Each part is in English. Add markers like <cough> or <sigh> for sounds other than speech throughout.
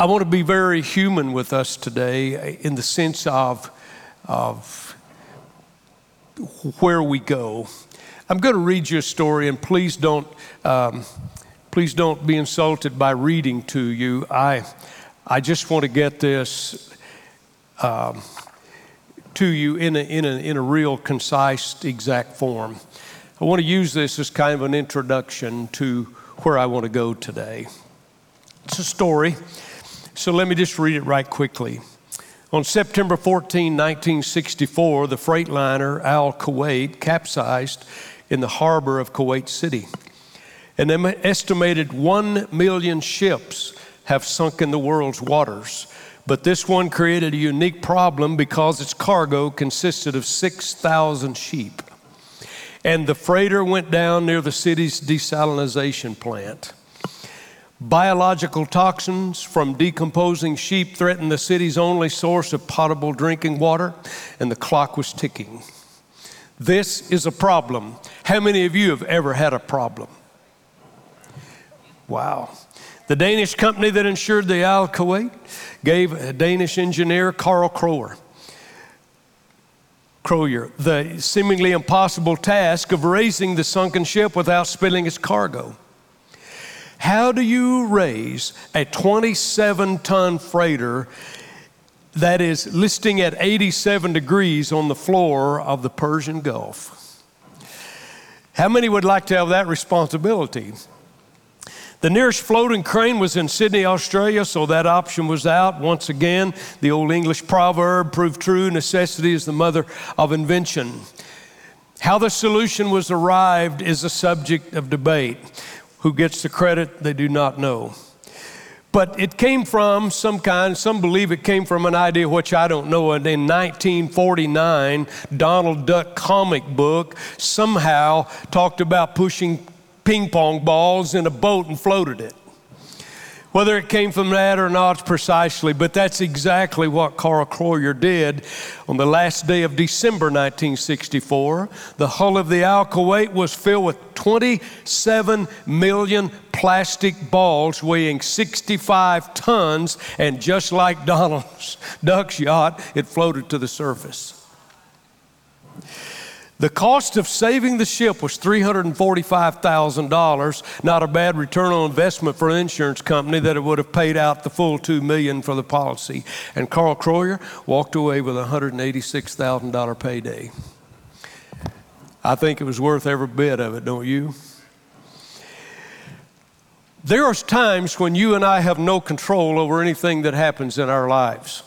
I want to be very human with us today in the sense of, of where we go. I'm going to read you a story, and please don't, um, please don't be insulted by reading to you. I, I just want to get this um, to you in a, in, a, in a real concise, exact form. I want to use this as kind of an introduction to where I want to go today. It's a story, so let me just read it right quickly. On September 14, 1964, the freightliner Al Kuwait capsized in the harbor of Kuwait City. An estimated 1 million ships have sunk in the world's waters, but this one created a unique problem because its cargo consisted of 6,000 sheep. And the freighter went down near the city's desalination plant. Biological toxins from decomposing sheep threatened the city's only source of potable drinking water, and the clock was ticking. This is a problem. How many of you have ever had a problem? Wow. The Danish company that insured the Al Kuwait gave a Danish engineer, Carl Kroer, Kroyer, the seemingly impossible task of raising the sunken ship without spilling its cargo. How do you raise a 27 ton freighter that is listing at 87 degrees on the floor of the Persian Gulf? How many would like to have that responsibility? The nearest floating crane was in Sydney, Australia, so that option was out. Once again, the old English proverb proved true necessity is the mother of invention. How the solution was arrived is a subject of debate. Who gets the credit, they do not know. But it came from some kind, some believe it came from an idea which I don't know. And in 1949, Donald Duck comic book somehow talked about pushing ping pong balls in a boat and floated it. Whether it came from that or not precisely, but that's exactly what Carl Kroyer did on the last day of December 1964. The hull of the Al Kuwait was filled with 27 million plastic balls weighing 65 tons, and just like Donald's <laughs> Duck's yacht, it floated to the surface. The cost of saving the ship was $345,000. Not a bad return on investment for an insurance company that it would have paid out the full 2 million for the policy. And Carl Kroyer walked away with a $186,000 payday. I think it was worth every bit of it, don't you? There are times when you and I have no control over anything that happens in our lives.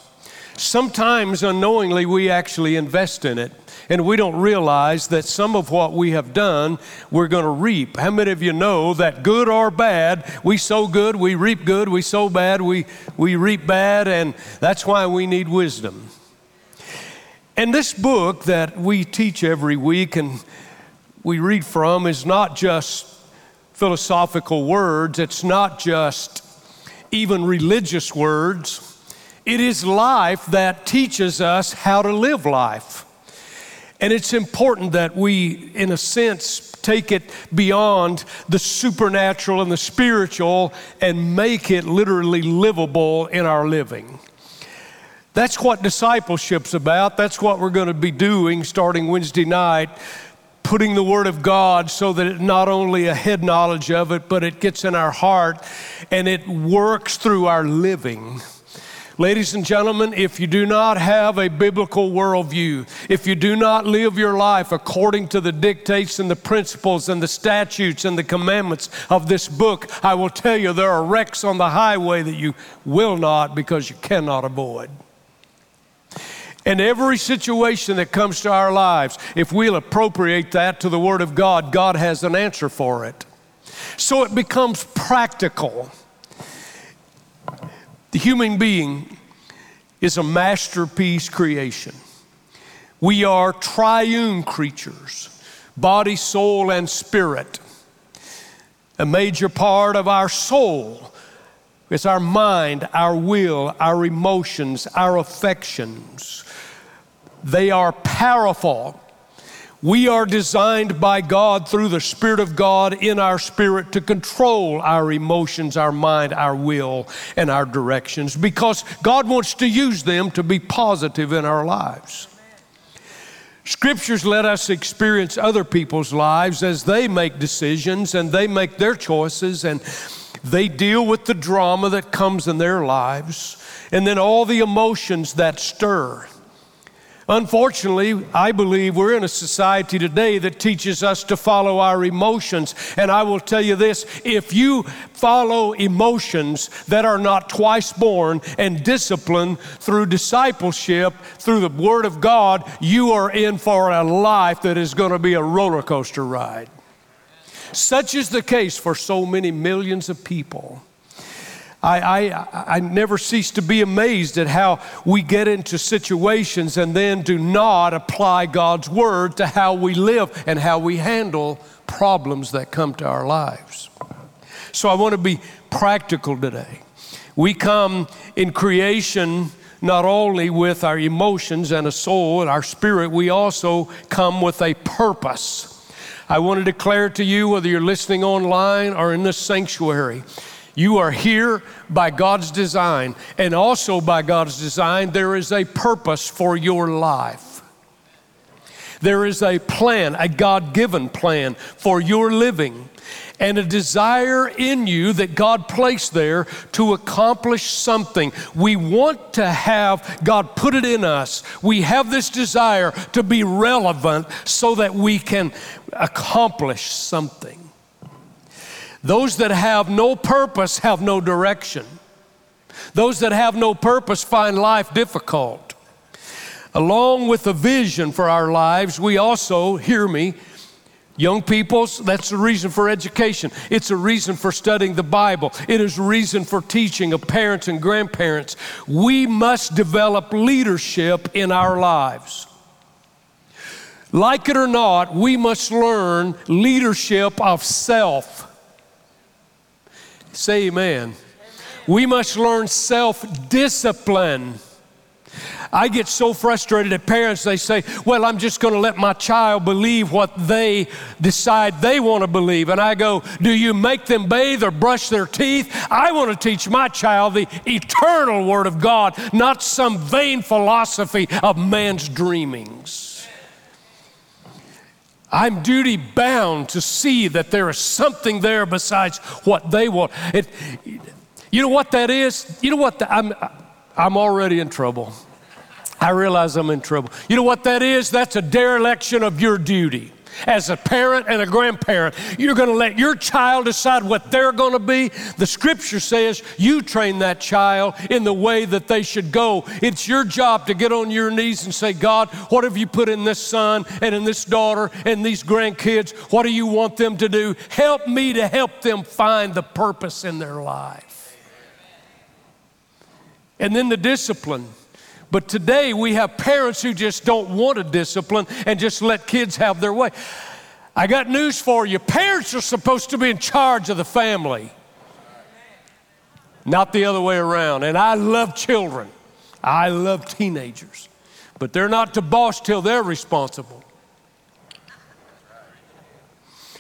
Sometimes unknowingly we actually invest in it and we don't realize that some of what we have done, we're going to reap. How many of you know that good or bad, we sow good, we reap good, we sow bad, we, we reap bad, and that's why we need wisdom. And this book that we teach every week and we read from is not just philosophical words, it's not just even religious words. It is life that teaches us how to live life. And it's important that we, in a sense, take it beyond the supernatural and the spiritual and make it literally livable in our living. That's what discipleship's about. That's what we're going to be doing starting Wednesday night, putting the Word of God so that it not only a head knowledge of it, but it gets in our heart and it works through our living. Ladies and gentlemen, if you do not have a biblical worldview, if you do not live your life according to the dictates and the principles and the statutes and the commandments of this book, I will tell you there are wrecks on the highway that you will not because you cannot avoid. In every situation that comes to our lives, if we'll appropriate that to the Word of God, God has an answer for it. So it becomes practical. The human being is a masterpiece creation. We are triune creatures body, soul, and spirit. A major part of our soul is our mind, our will, our emotions, our affections. They are powerful We are designed by God through the Spirit of God in our spirit to control our emotions, our mind, our will, and our directions because God wants to use them to be positive in our lives. Scriptures let us experience other people's lives as they make decisions and they make their choices and they deal with the drama that comes in their lives and then all the emotions that stir. Unfortunately, I believe we're in a society today that teaches us to follow our emotions. And I will tell you this if you follow emotions that are not twice born and disciplined through discipleship, through the Word of God, you are in for a life that is going to be a roller coaster ride. Such is the case for so many millions of people. I, I, I never cease to be amazed at how we get into situations and then do not apply God's word to how we live and how we handle problems that come to our lives. So I want to be practical today. We come in creation not only with our emotions and a soul and our spirit, we also come with a purpose. I want to declare to you, whether you're listening online or in this sanctuary, you are here by God's design, and also by God's design, there is a purpose for your life. There is a plan, a God given plan for your living, and a desire in you that God placed there to accomplish something. We want to have God put it in us. We have this desire to be relevant so that we can accomplish something. Those that have no purpose have no direction. Those that have no purpose find life difficult. Along with a vision for our lives, we also, hear me, Young people, that's the reason for education. It's a reason for studying the Bible. It is a reason for teaching of parents and grandparents. We must develop leadership in our lives. Like it or not, we must learn leadership of self. Say amen. amen. We must learn self discipline. I get so frustrated at parents, they say, Well, I'm just going to let my child believe what they decide they want to believe. And I go, Do you make them bathe or brush their teeth? I want to teach my child the eternal Word of God, not some vain philosophy of man's dreamings. I'm duty bound to see that there is something there besides what they want. It, you know what that is? You know what? The, I'm, I'm already in trouble. I realize I'm in trouble. You know what that is? That's a dereliction of your duty as a parent and a grandparent, you're going to let your child decide what they're going to be. The scripture says you train that child in the way that they should go. It's your job to get on your knees and say, God, what have you put in this son and in this daughter and these grandkids? What do you want them to do? Help me to help them find the purpose in their life. And then the discipline. But today we have parents who just don't want to discipline and just let kids have their way. I got news for you. Parents are supposed to be in charge of the family, not the other way around. And I love children, I love teenagers, but they're not to boss till they're responsible.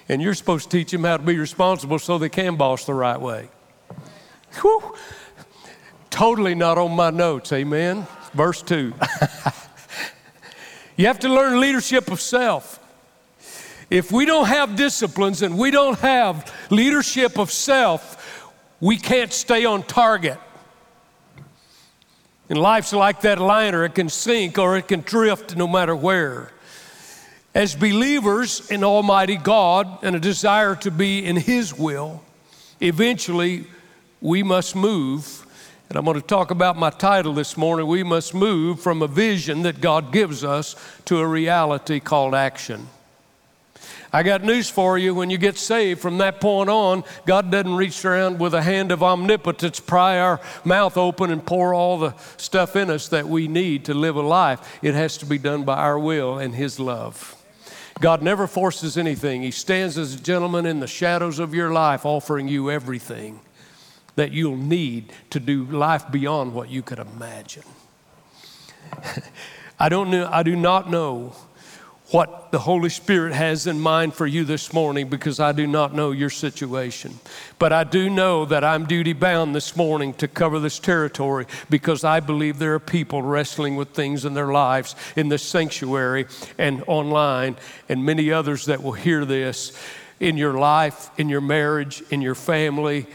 And you're supposed to teach them how to be responsible so they can boss the right way. Whew. Totally not on my notes, amen verse 2. <laughs> you have to learn leadership of self. If we don't have disciplines and we don't have leadership of self, we can't stay on target. And life's like that liner, it can sink or it can drift no matter where. As believers in Almighty God and a desire to be in His will, eventually we must move and I'm going to talk about my title this morning. We must move from a vision that God gives us to a reality called action. I got news for you. When you get saved from that point on, God doesn't reach around with a hand of omnipotence, pry our mouth open, and pour all the stuff in us that we need to live a life. It has to be done by our will and His love. God never forces anything. He stands as a gentleman in the shadows of your life, offering you everything that you'll need to do life beyond what you could imagine. <laughs> I don't know, I do not know what the Holy Spirit has in mind for you this morning because I do not know your situation. But I do know that I'm duty bound this morning to cover this territory because I believe there are people wrestling with things in their lives in this sanctuary and online, and many others that will hear this in your life, in your marriage, in your family,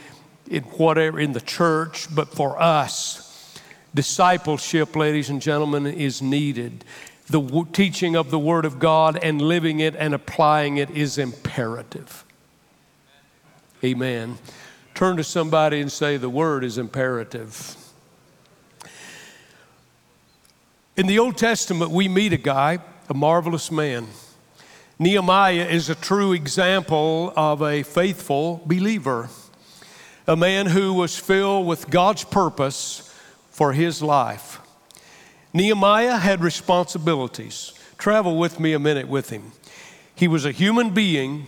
in whatever, in the church. But for us, discipleship, ladies and gentlemen, is needed the w- teaching of the Word of God and living it and applying it is imperative. Amen. Turn to somebody and say, The Word is imperative. In the Old Testament, we meet a guy, a marvelous man. Nehemiah is a true example of a faithful believer, a man who was filled with God's purpose for his life. Nehemiah had responsibilities. Travel with me a minute with him. He was a human being,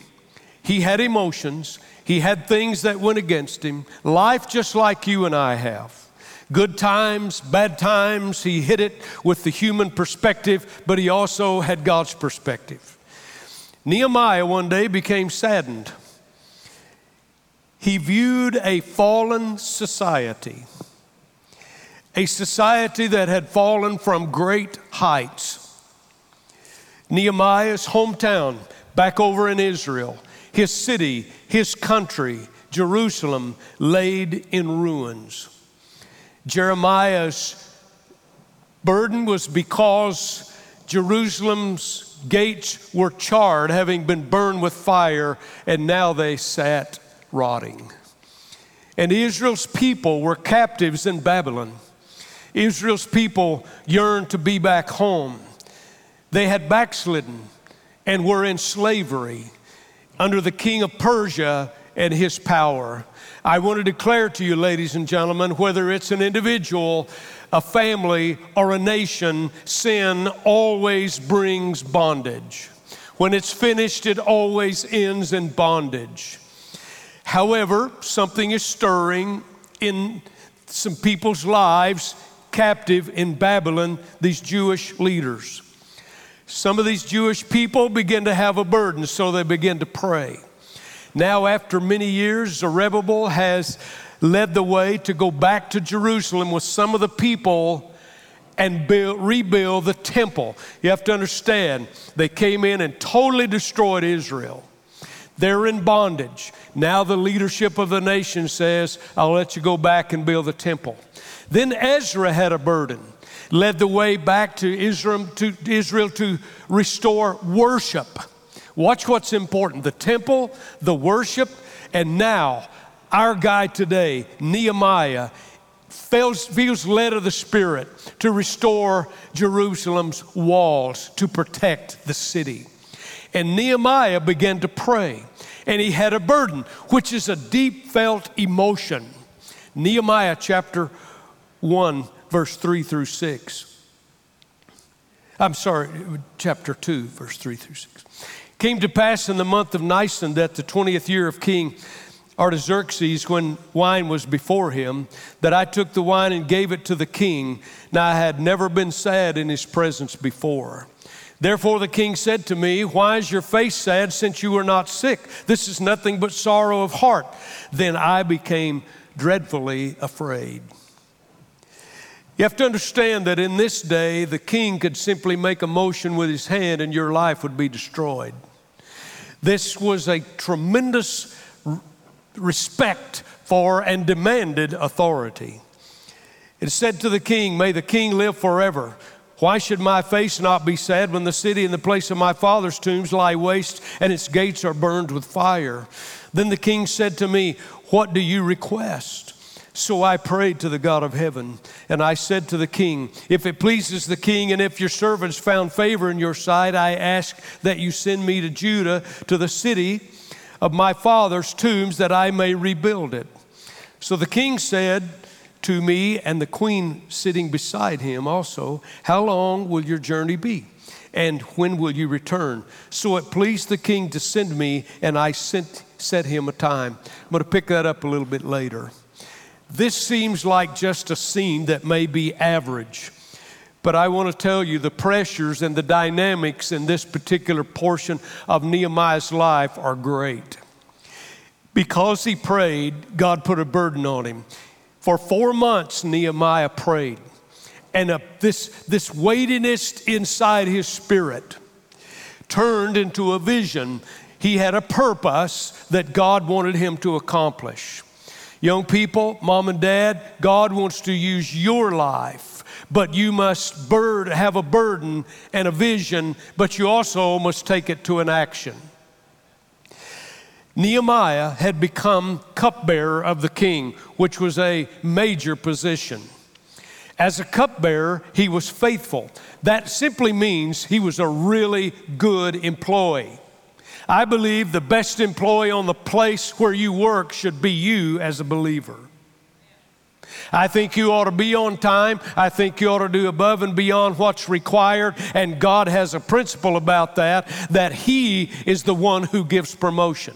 he had emotions, he had things that went against him, life just like you and I have. Good times, bad times, he hit it with the human perspective, but he also had God's perspective. Nehemiah one day became saddened. He viewed a fallen society a society that had fallen from great heights. Nehemiah's hometown, back over in Israel, his city, his country, Jerusalem, laid in ruins. Jeremiah's burden was because Jerusalem's gates were charred, having been burned with fire, and now they sat rotting. And Israel's people were captives in Babylon. Israel's people yearned to be back home. They had backslidden and were in slavery under the king of Persia and his power. I want to declare to you, ladies and gentlemen, whether it's an individual, a family, or a nation, sin always brings bondage. When it's finished, it always ends in bondage. However, something is stirring in some people's lives captive in Babylon, these Jewish leaders. Some of these Jewish people begin to have a burden, so they begin to pray. Now, after many years, Zerubbabel has led the way to go back to Jerusalem with some of the people and build, rebuild the temple. You have to understand, they came in and totally destroyed Israel. They're in bondage. Now, the leadership of the nation says, I'll let you go back and build the temple. Then Ezra had a burden, led the way back to Israel to, Israel to restore worship. Watch what's important the temple, the worship, and now our guy today, Nehemiah, feels, feels led of the Spirit to restore Jerusalem's walls, to protect the city. And Nehemiah began to pray, and he had a burden, which is a deep felt emotion. Nehemiah chapter 1, verse 3 through 6. I'm sorry, chapter 2, verse 3 through 6. Came to pass in the month of Nisan that the 20th year of King Artaxerxes, when wine was before him, that I took the wine and gave it to the king. Now I had never been sad in his presence before. Therefore the king said to me, Why is your face sad since you are not sick? This is nothing but sorrow of heart. Then I became dreadfully afraid. You have to understand that in this day, the king could simply make a motion with his hand and your life would be destroyed. This was a tremendous respect for and demanded authority. It said to the king, May the king live forever. Why should my face not be sad when the city and the place of my father's tombs lie waste and its gates are burned with fire? Then the king said to me, What do you request? So I prayed to the God of heaven, and I said to the king, If it pleases the king, and if your servants found favor in your sight, I ask that you send me to Judah, to the city of my father's tombs, that I may rebuild it. So the king said to me, and the queen sitting beside him also, How long will your journey be? And when will you return? So it pleased the king to send me, and I sent, set him a time. I'm going to pick that up a little bit later. This seems like just a scene that may be average, But I want to tell you the pressures and the dynamics in this particular portion of Nehemiah's life are great. Because he prayed, God put a burden on him. For four months, Nehemiah prayed. And a, this, this weightiness inside his spirit turned into a vision. He had a purpose that God wanted him to accomplish. Young people, mom and dad, God wants to use your life, but you must bird, have a burden and a vision, but you also must take it to an action. Nehemiah had become cupbearer of the king, which was a major position. As a cupbearer, he was faithful. That simply means he was a really good employee. I believe the best employee on the place where you work should be you as a believer. I think you ought to be on time. I think you ought to do above and beyond what's required. And God has a principle about that, that He is the one who gives promotion.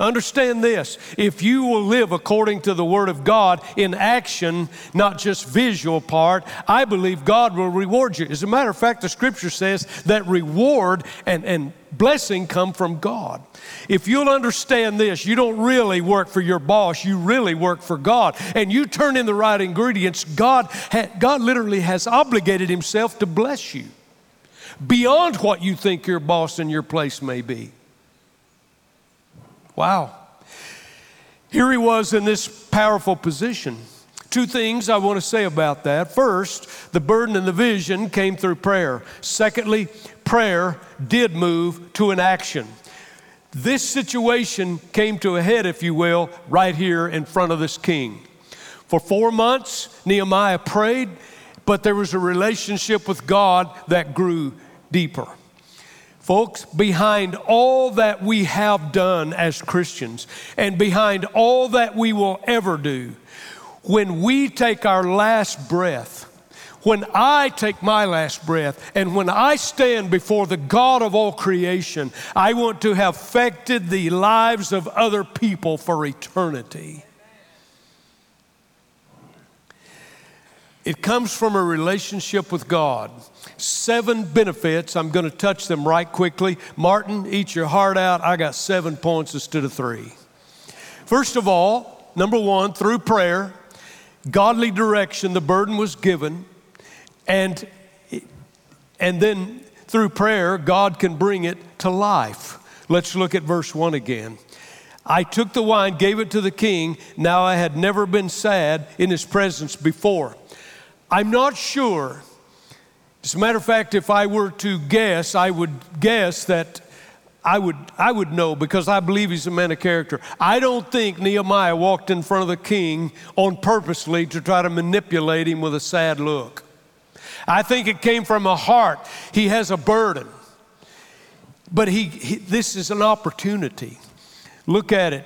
Understand this if you will live according to the Word of God in action, not just visual part, I believe God will reward you. As a matter of fact, the scripture says that reward and, and blessing come from God. If you'll understand this, you don't really work for your boss, you really work for God. And you turn in the right ingredients, God, ha- God literally has obligated Himself to bless you beyond what you think your boss and your place may be. Wow. Here he was in this powerful position. Two things I want to say about that. First, the burden and the vision came through prayer. Secondly, prayer did move to an action. This situation came to a head, if you will, right here in front of this king. For four months, Nehemiah prayed, but there was a relationship with God that grew deeper. Folks, behind all that we have done as Christians and behind all that we will ever do, when we take our last breath, when I take my last breath, and when I stand before the God of all creation, I want to have affected the lives of other people for eternity. It comes from a relationship with God seven benefits. I'm going to touch them right quickly. Martin, eat your heart out. I got seven points instead of three. First of all, number one, through prayer, godly direction, the burden was given. And, and then through prayer, God can bring it to life. Let's look at verse 1 again. I took the wine, gave it to the king. Now I had never been sad in his presence before. I'm not sure as a matter of fact, if I were to guess, I would guess that I would, I would know because I believe he's a man of character. I don't think Nehemiah walked in front of the king on purposely to try to manipulate him with a sad look. I think it came from a heart. He has a burden. But he, he this is an opportunity. Look at it.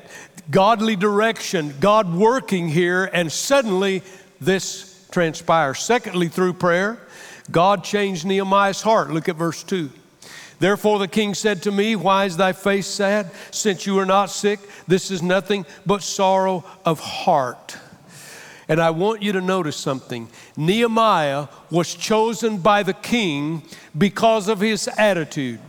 Godly direction, God working here, and suddenly this transpires. Secondly, through prayer. God changed Nehemiah's heart. Look at verse 2. Therefore the king said to me, Why is thy face sad? Since you are not sick, this is nothing but sorrow of heart. And I want you to notice something. Nehemiah was chosen by the king because of his attitude.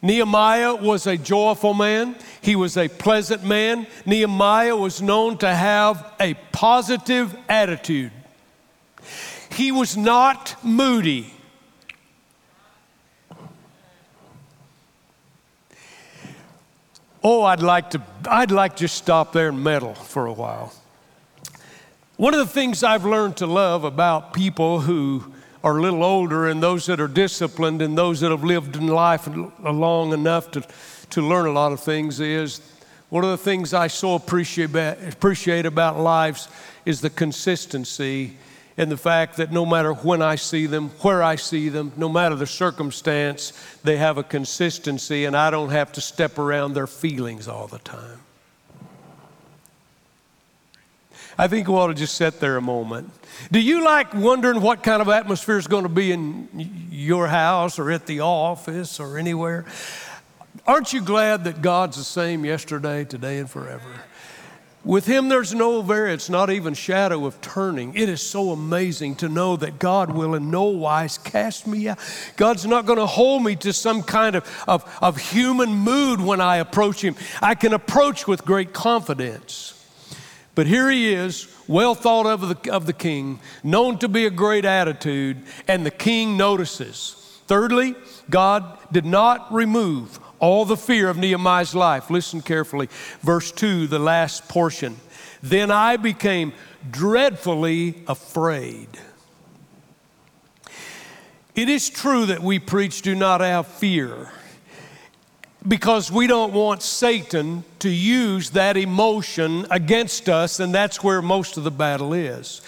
Nehemiah was a joyful man. He was a pleasant man. Nehemiah was known to have a positive attitude. He was not moody. Oh, I'd like to, I'd like to just stop there and meddle for a while. One of the things I've learned to love about people who are a little older and those that are disciplined and those that have lived in life long enough to, to learn a lot of things is one of the things I so appreciate appreciate about lives is the consistency in the fact that no matter when I see them, where I see them, no matter the circumstance, they have a consistency and I don't have to step around their feelings all the time. I think we ought to just sit there a moment. Do you like wondering what kind of atmosphere is going to be in your house or at the office or anywhere? Aren't you glad that God's the same yesterday, today, and forever? With him, there's no variance, not even shadow of turning. It is so amazing to know that God will in no wise cast me out. God's not going to hold me to some kind of, of, of human mood when I approach him. I can approach with great confidence. But here he is, well thought of the, of the king, known to be a great attitude, and the king notices. Thirdly, God did not remove all the fear of Nehemiah's life. Listen carefully. Verse 2, the last portion. Then I became dreadfully afraid. It is true that we preach do not have fear because we don't want Satan to use that emotion against us, and that's where most of the battle is.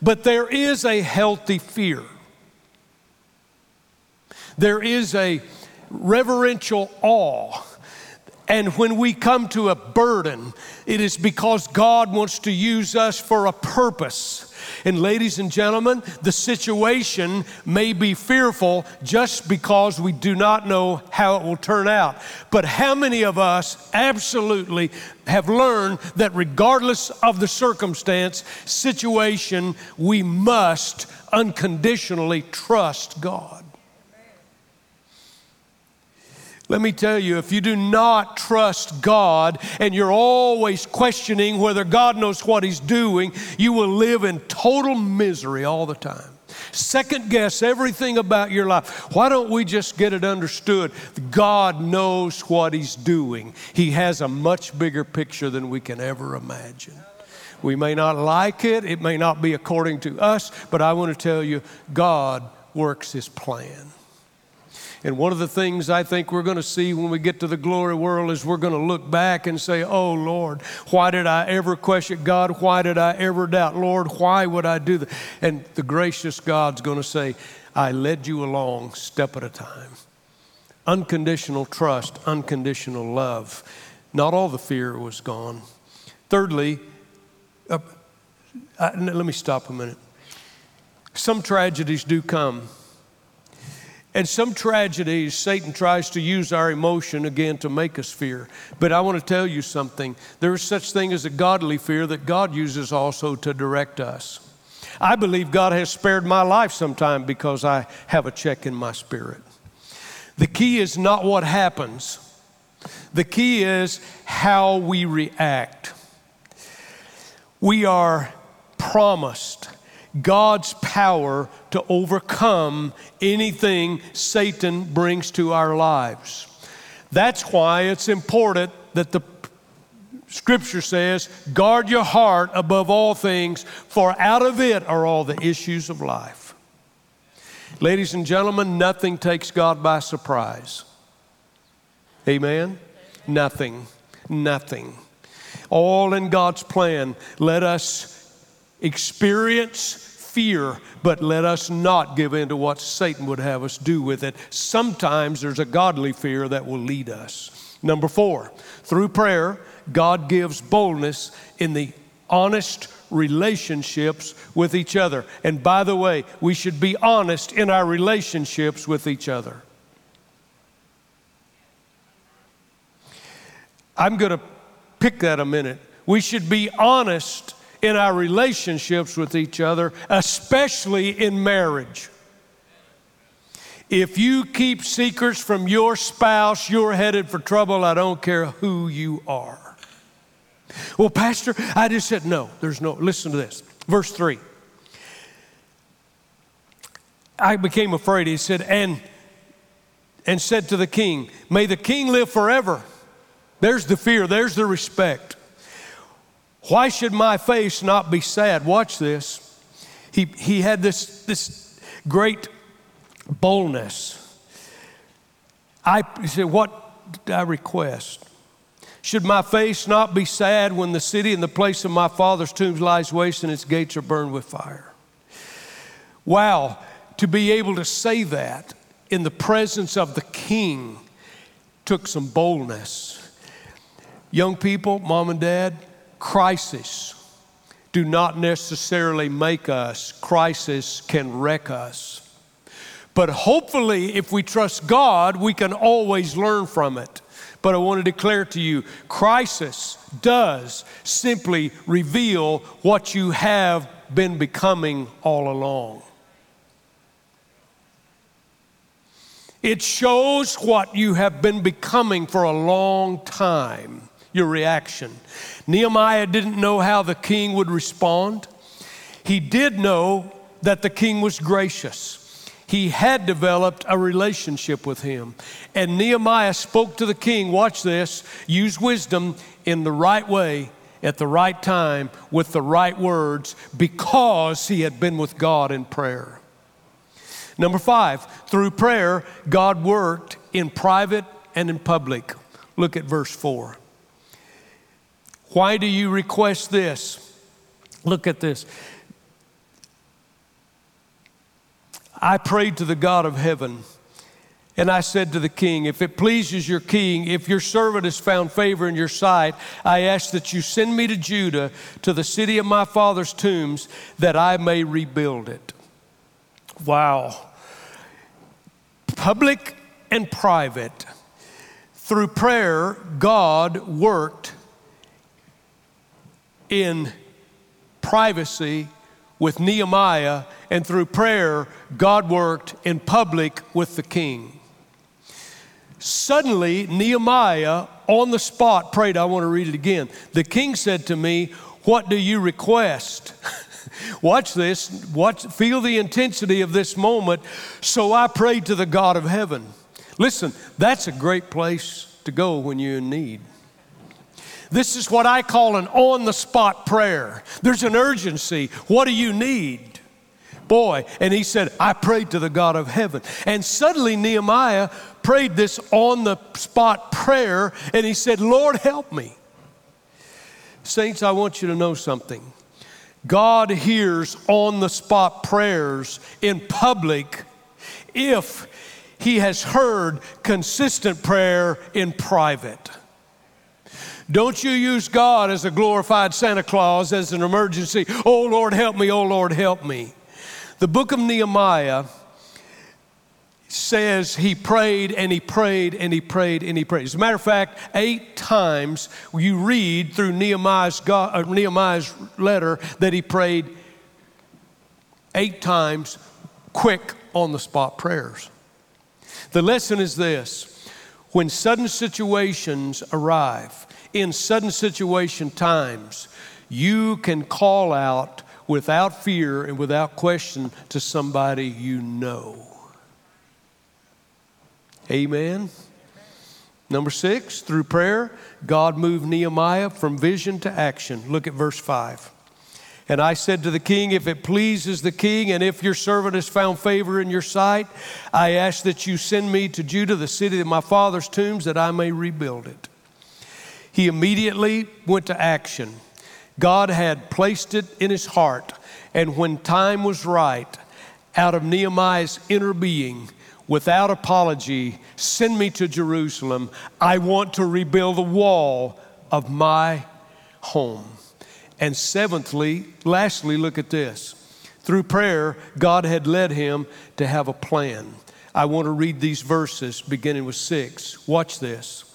But there is a healthy fear. There is a reverential awe. And when we come to a burden, it is because God wants to use us for a purpose. And, ladies and gentlemen, the situation may be fearful just because we do not know how it will turn out. But how many of us absolutely have learned that regardless of the circumstance, situation, we must unconditionally trust God? Let me tell you, if you do not trust God and you're always questioning whether God knows what He's doing, you will live in total misery all the time. Second guess everything about your life. Why don't we just get it understood? God knows what He's doing, He has a much bigger picture than we can ever imagine. We may not like it, it may not be according to us, but I want to tell you, God works His plan. And one of the things I think we're going to see when we get to the glory world is we're going to look back and say, Oh Lord, why did I ever question God? Why did I ever doubt? Lord, why would I do that? And the gracious God's going to say, I led you along step at a time. Unconditional trust, unconditional love. Not all the fear was gone. Thirdly, uh, I, let me stop a minute. Some tragedies do come and some tragedies, Satan tries to use our emotion again to make us fear. But I want to tell you something. There is such thing as a godly fear that God uses also to direct us. I believe God has spared my life sometime because I have a check in my spirit. The key is not what happens. The key is how we react. We are promised God's power to overcome anything Satan brings to our lives. That's why it's important that the scripture says, guard your heart above all things, for out of it are all the issues of life. Ladies and gentlemen, nothing takes God by surprise. Amen? Nothing. Nothing. All in God's plan. Let us experience fear, but let us not give in to what Satan would have us do with it. Sometimes there's a godly fear that will lead us. Number four, through prayer, God gives boldness in the honest relationships with each other. And by the way, we should be honest in our relationships with each other. I'm going to pick that a minute. We should be honest in our relationships with each other, especially in marriage. If you keep secrets from your spouse, you're headed for trouble. I don't care who you are. Well, Pastor, I just said no. There's no, listen to this. Verse 3. I became afraid. He said, and and said to the king, May the king live forever. There's the fear, there's the respect. Why should my face not be sad? Watch this. He, he had this, this great boldness. I he said, What did I request? Should my face not be sad when the city and the place of my father's tombs lies waste and its gates are burned with fire? Wow, to be able to say that in the presence of the king took some boldness. Young people, mom and dad, crisis do not necessarily make us, crisis can wreck us. But hopefully, if we trust God, we can always learn from it. but I want to declare to you crisis does simply reveal what you have been becoming all along. It shows what you have been becoming for a long time, your reaction. Nehemiah didn't know how the king would respond. He did know that the king was gracious. He had developed a relationship with him. And Nehemiah spoke to the king, watch this, use wisdom in the right way at the right time with the right words because he had been with God in prayer. Number five, through prayer, God worked in private and in public. Look at verse four. Why do you request this? Look at this. I prayed to the God of heaven. And I said to the king, If it pleases your king, if your servant has found favor in your sight, I ask that you send me to Judah, to the city of my father's tombs, that I may rebuild it. Wow. Public and private. Through prayer, God worked in privacy with Nehemiah, and through prayer, God worked in public with the king. Suddenly, Nehemiah on the spot prayed. I want to read it again. The king said to me, What do you request? <laughs> Watch this. Watch, feel the intensity of this moment. So I prayed to the God of heaven. Listen, that's a great place to go when you're in need. This is what I call an on the spot prayer. There's an urgency. What do you need? Boy, and he said, I prayed to the God of heaven. And suddenly Nehemiah prayed this on the spot prayer and he said, Lord, help me. Saints, I want you to know something. God hears on the spot prayers in public if he has heard consistent prayer in private. Don't you use God as a glorified Santa Claus as an emergency. Oh Lord, help me. Oh Lord, help me. The book of Nehemiah says he prayed and he prayed and he prayed and he prayed. As a matter of fact, eight times you read through Nehemiah's, God, uh, Nehemiah's letter that he prayed eight times quick on the spot prayers. The lesson is this when sudden situations arrive, in sudden situation times, you can call out without fear and without question to somebody you know. Amen. Number six, through prayer, God moved Nehemiah from vision to action. Look at verse 5. And I said to the king, If it pleases the king, and if your servant has found favor in your sight, I ask that you send me to Judah, the city of my father's tombs, that I may rebuild it. He immediately went to action. God had placed it in his heart, and when time was right, out of Nehemiah's inner being, without apology, send me to Jerusalem. I want to rebuild the wall of my home. And seventhly, lastly, look at this. Through prayer, God had led him to have a plan. I want to read these verses beginning with six. Watch this.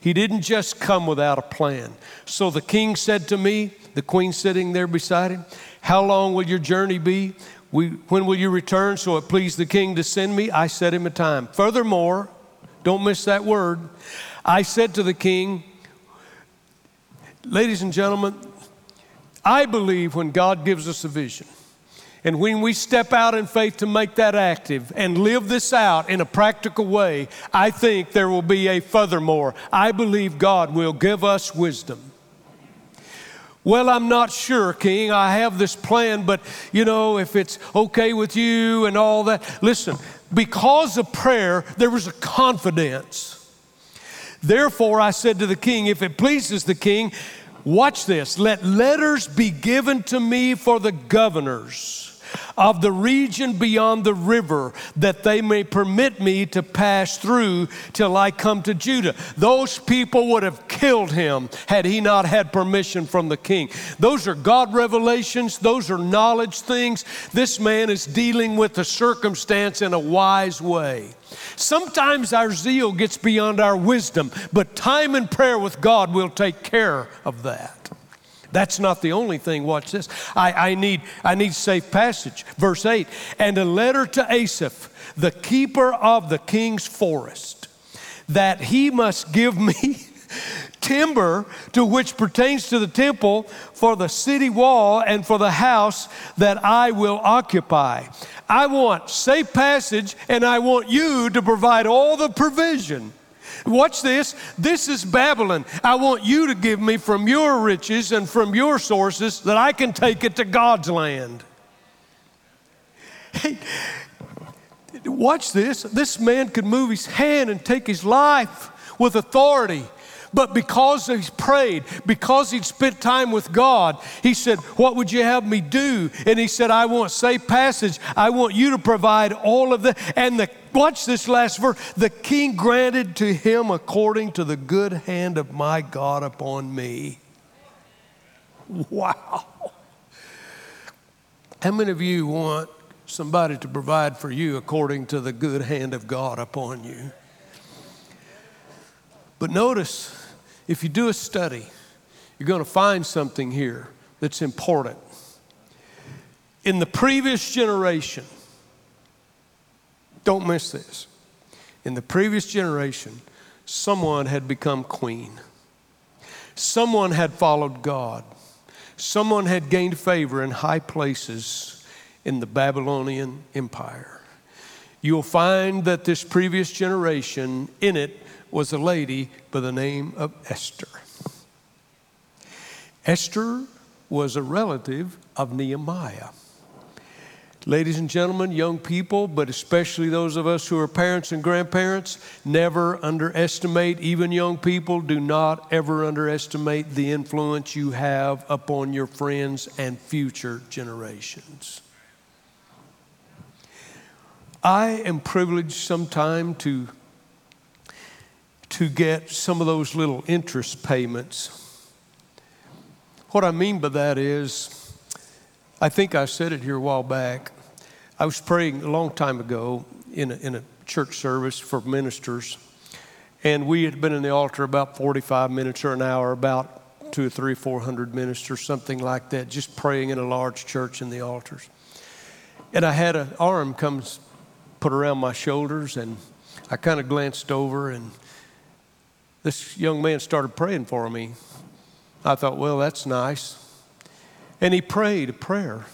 He didn't just come without a plan. So the king said to me, the queen sitting there beside him, How long will your journey be? We, when will you return? So it pleased the king to send me. I set him a time. Furthermore, don't miss that word. I said to the king, Ladies and gentlemen, I believe when God gives us a vision, and when we step out in faith to make that active and live this out in a practical way, I think there will be a furthermore. I believe God will give us wisdom. Well, I'm not sure, King. I have this plan, but you know, if it's okay with you and all that. Listen, because of prayer, there was a confidence. Therefore, I said to the king, if it pleases the king, watch this, let letters be given to me for the governors of the region beyond the river, that they may permit me to pass through till I come to Judah. Those people would have killed him had he not had permission from the king. Those are God revelations, those are knowledge things. This man is dealing with the circumstance in a wise way. Sometimes our zeal gets beyond our wisdom, but time and prayer with God will take care of that. That's not the only thing. Watch this. I, I, need, I need safe passage. Verse 8 and a letter to Asaph, the keeper of the king's forest, that he must give me <laughs> timber to which pertains to the temple for the city wall and for the house that I will occupy. I want safe passage and I want you to provide all the provision. Watch this. This is Babylon. I want you to give me from your riches and from your sources that I can take it to God's land. Hey, watch this. This man could move his hand and take his life with authority. But because he's prayed, because he'd spent time with God, he said, What would you have me do? And he said, I want safe passage. I want you to provide all of the. And the, watch this last verse. The king granted to him according to the good hand of my God upon me. Wow. How many of you want somebody to provide for you according to the good hand of God upon you? But notice, if you do a study, you're going to find something here that's important. In the previous generation, don't miss this. In the previous generation, someone had become queen. Someone had followed God. Someone had gained favor in high places in the Babylonian Empire. You'll find that this previous generation, in it, was a lady by the name of Esther. Esther was a relative of Nehemiah. Ladies and gentlemen, young people, but especially those of us who are parents and grandparents, never underestimate, even young people, do not ever underestimate the influence you have upon your friends and future generations. I am privileged sometime to to get some of those little interest payments. What I mean by that is, I think I said it here a while back. I was praying a long time ago in a, in a church service for ministers, and we had been in the altar about 45 minutes or an hour, about two or three, four hundred ministers, something like that, just praying in a large church in the altars. And I had an arm come put around my shoulders, and I kind of glanced over, and this young man started praying for me. I thought, well, that's nice. And he prayed a prayer.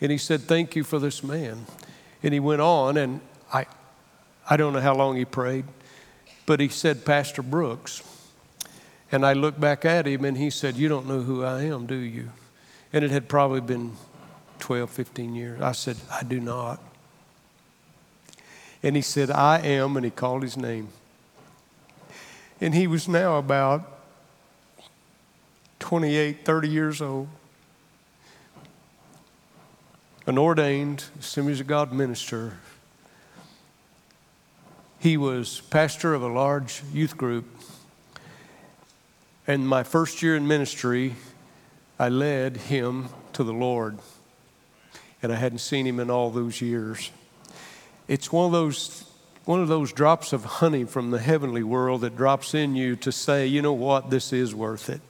And he said, Thank you for this man. And he went on, and I, I don't know how long he prayed, but he said, Pastor Brooks. And I looked back at him, and he said, You don't know who I am, do you? And it had probably been 12, 15 years. I said, I do not. And he said, I am, and he called his name. And he was now about 28, 30 years old. An ordained Assemblies of God minister. He was pastor of a large youth group. And my first year in ministry, I led him to the Lord. And I hadn't seen him in all those years. It's one of those one of those drops of honey from the heavenly world that drops in you to say, you know what, this is worth it.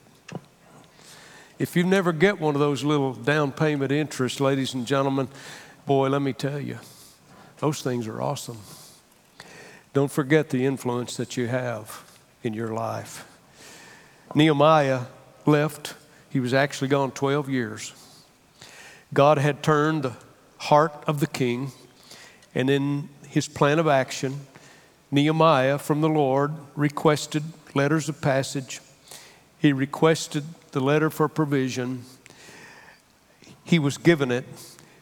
If you never get one of those little down payment interests, ladies and gentlemen, boy, let me tell you, those things are awesome. Don't forget the influence that you have in your life. Nehemiah left, he was actually gone 12 years. God had turned the heart of the king, and in his plan of action, Nehemiah from the Lord requested letters of passage. He requested the letter for provision. He was given it,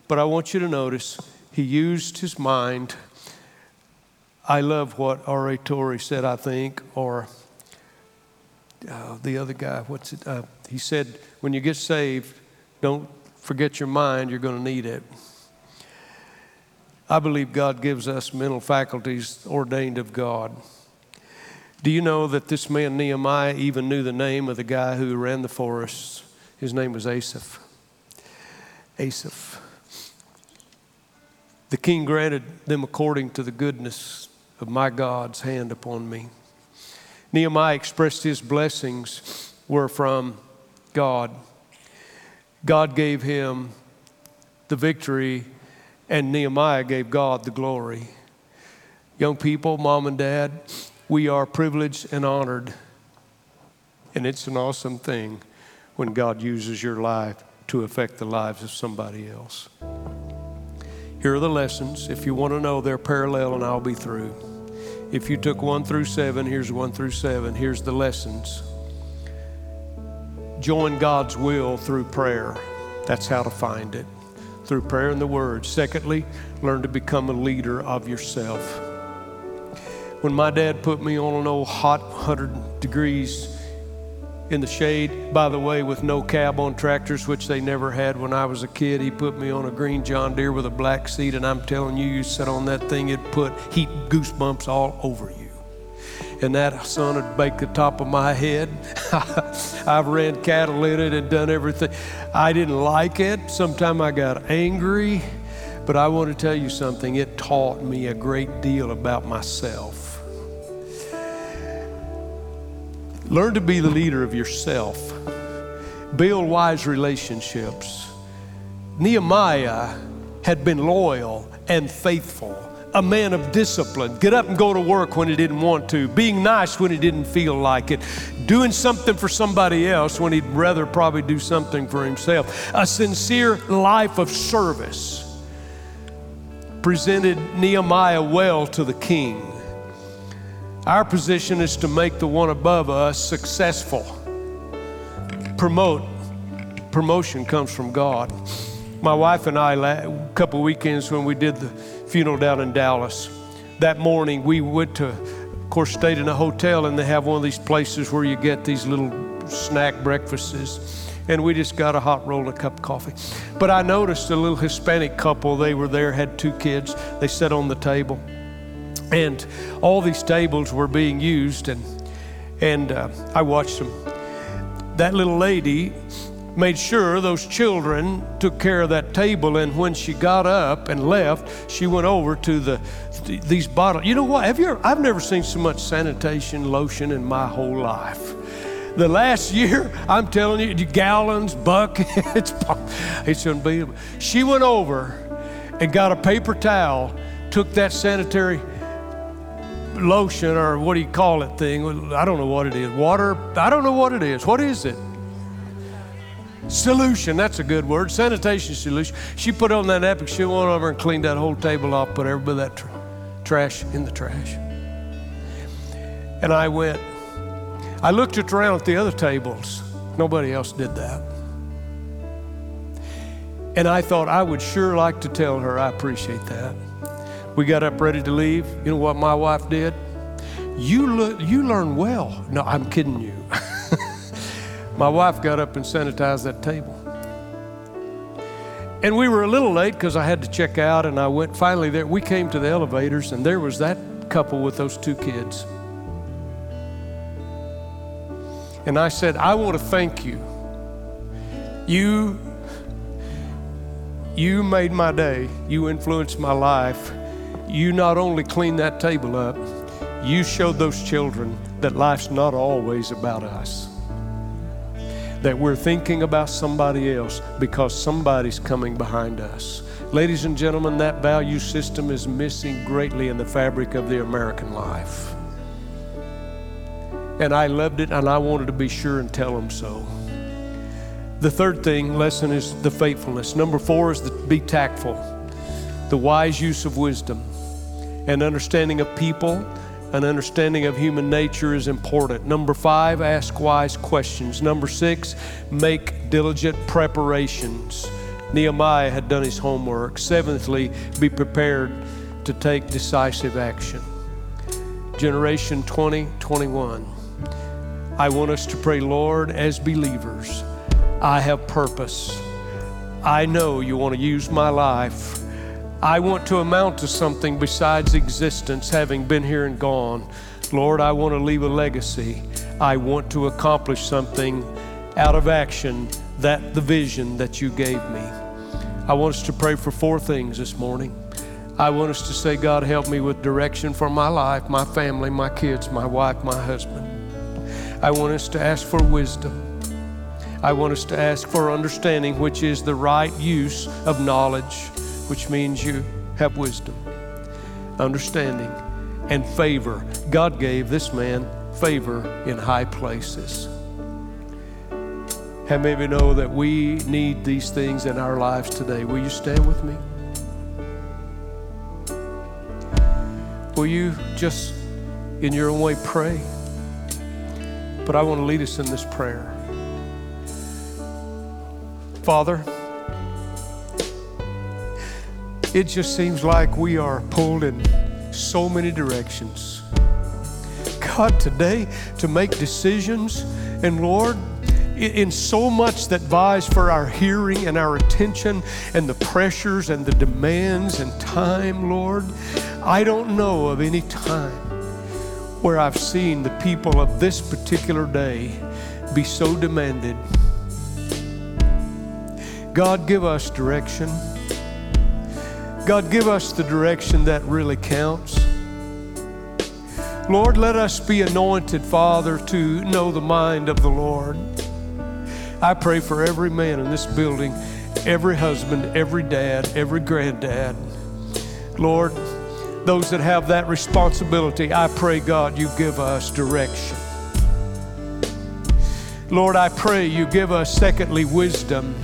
but I want you to notice he used his mind. I love what R.A. Torrey said, I think, or uh, the other guy, what's it? Uh, he said, when you get saved, don't forget your mind, you're going to need it. I believe God gives us mental faculties ordained of God. Do you know that this man Nehemiah even knew the name of the guy who ran the forests? His name was Asaph. Asaph. The king granted them according to the goodness of my God's hand upon me. Nehemiah expressed his blessings were from God. God gave him the victory, and Nehemiah gave God the glory. Young people, mom and dad, we are privileged and honored. And it's an awesome thing when God uses your life to affect the lives of somebody else. Here are the lessons. If you want to know, they're parallel, and I'll be through. If you took one through seven, here's one through seven. Here's the lessons. Join God's will through prayer. That's how to find it. Through prayer and the Word. Secondly, learn to become a leader of yourself. When my dad put me on an old hot 100 degrees in the shade. By the way, with no cab on tractors, which they never had when I was a kid. He put me on a green John Deere with a black seat, and I'm telling you, you sit on that thing, it put heat goosebumps all over you. And that sun would bake the top of my head. <laughs> I've ran cattle in it and done everything. I didn't like it. Sometime I got angry. But I want to tell you something, it taught me a great deal about myself. Learn to be the leader of yourself. Build wise relationships. Nehemiah had been loyal and faithful, a man of discipline. Get up and go to work when he didn't want to, being nice when he didn't feel like it, doing something for somebody else when he'd rather probably do something for himself. A sincere life of service presented Nehemiah well to the king. Our position is to make the one above us successful. Promote. Promotion comes from God. My wife and I, a couple weekends when we did the funeral down in Dallas, that morning we went to, of course, stayed in a hotel, and they have one of these places where you get these little snack breakfasts. And we just got a hot roll and a cup of coffee. But I noticed a little Hispanic couple, they were there, had two kids. They sat on the table and all these tables were being used, and, and uh, I watched them. That little lady made sure those children took care of that table, and when she got up and left, she went over to the these bottles. You know what? Have you? Ever, I've never seen so much sanitation lotion in my whole life. The last <laughs> year, I'm telling you, gallons, buckets, <laughs> it's unbelievable. She went over and got a paper towel, took that sanitary lotion or what do you call it thing? I don't know what it is. Water? I don't know what it is. What is it? Solution, that's a good word. Sanitation solution. She put on that epic. She went over and cleaned that whole table off, put everybody that tr- trash in the trash. And I went, I looked around at the other tables. Nobody else did that. And I thought I would sure like to tell her I appreciate that. We got up ready to leave. You know what my wife did? You, look, you learn well. No, I'm kidding you. <laughs> my wife got up and sanitized that table. And we were a little late because I had to check out, and I went finally there. We came to the elevators, and there was that couple with those two kids. And I said, I want to thank you. You you made my day. You influenced my life you not only clean that table up, you showed those children that life's not always about us. That we're thinking about somebody else because somebody's coming behind us. Ladies and gentlemen, that value system is missing greatly in the fabric of the American life. And I loved it and I wanted to be sure and tell them so. The third thing, lesson is the faithfulness. Number four is the be tactful, the wise use of wisdom. An understanding of people, an understanding of human nature is important. Number five, ask wise questions. Number six, make diligent preparations. Nehemiah had done his homework. Seventhly, be prepared to take decisive action. Generation 2021. I want us to pray, Lord, as believers, I have purpose. I know you want to use my life I want to amount to something besides existence, having been here and gone. Lord, I want to leave a legacy. I want to accomplish something out of action, that the vision that you gave me. I want us to pray for four things this morning. I want us to say, God, help me with direction for my life, my family, my kids, my wife, my husband. I want us to ask for wisdom. I want us to ask for understanding, which is the right use of knowledge, which means you have wisdom, understanding, and favor. God gave this man favor in high places. How many of you know that we need these things in our lives today? Will you stand with me? Will you just, in your own way, pray? But I want to lead us in this prayer. Father, it just seems like we are pulled in so many directions. God, today to make decisions, and Lord, in so much that vies for our hearing and our attention and the pressures and the demands and time, Lord, I don't know of any time where I've seen the people of this particular day be so demanded God, give us direction. God, give us the direction that really counts. Lord, let us be anointed, Father, to know the mind of the Lord. I pray for every man in this building, every husband, every dad, every granddad. Lord, those that have that responsibility, I pray, God, you give us direction. Lord, I pray you give us, secondly, wisdom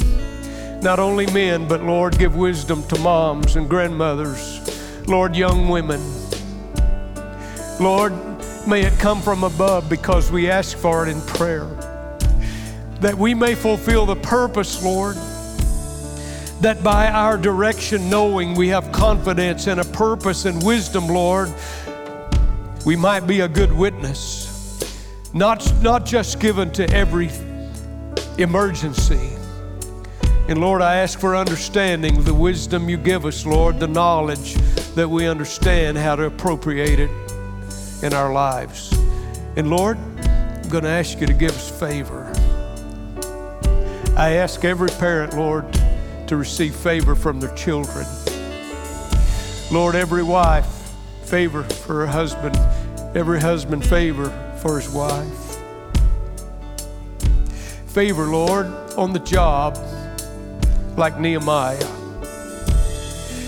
not only men, but Lord, give wisdom to moms and grandmothers, Lord, young women. Lord, may it come from above because we ask for it in prayer. That we may fulfill the purpose, Lord, that by our direction, knowing we have confidence and a purpose and wisdom, Lord, we might be a good witness. Not, not just given to every emergency, and Lord, I ask for understanding, the wisdom you give us, Lord, the knowledge that we understand how to appropriate it in our lives. And Lord, I'm going to ask you to give us favor. I ask every parent, Lord, to receive favor from their children. Lord, every wife, favor for her husband, every husband, favor for his wife. Favor, Lord, on the job like Nehemiah.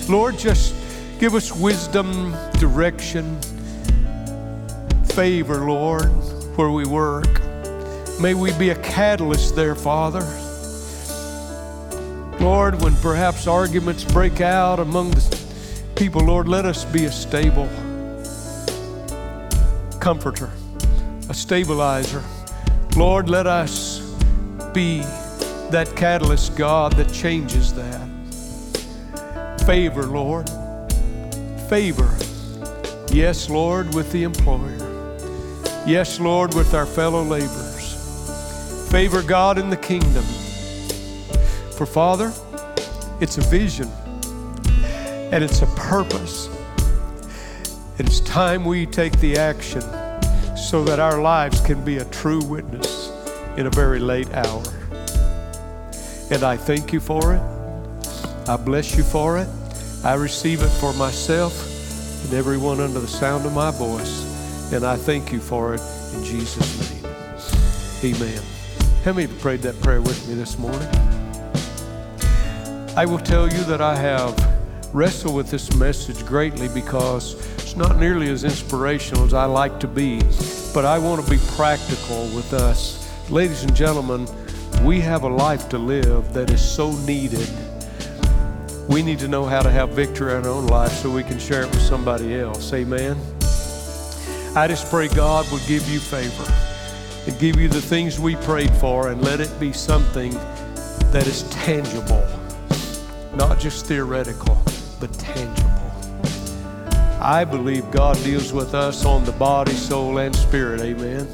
Lord, just give us wisdom, direction, favor, Lord, where we work. May we be a catalyst there, Father. Lord, when perhaps arguments break out among the people, Lord, let us be a stable comforter, a stabilizer. Lord, let us be that catalyst, God, that changes that. Favor, Lord. Favor. Yes, Lord, with the employer. Yes, Lord, with our fellow laborers. Favor God in the kingdom. For Father, it's a vision and it's a purpose. It's time we take the action so that our lives can be a true witness in a very late hour. And I thank you for it. I bless you for it. I receive it for myself and everyone under the sound of my voice. And I thank you for it in Jesus' name. Amen. How many prayed that prayer with me this morning? I will tell you that I have wrestled with this message greatly because it's not nearly as inspirational as I like to be, but I want to be practical with us. Ladies and gentlemen, we have a life to live that is so needed. We need to know how to have victory in our own life so we can share it with somebody else. Amen. I just pray God will give you favor and give you the things we prayed for and let it be something that is tangible, not just theoretical, but tangible. I believe God deals with us on the body, soul, and spirit. Amen.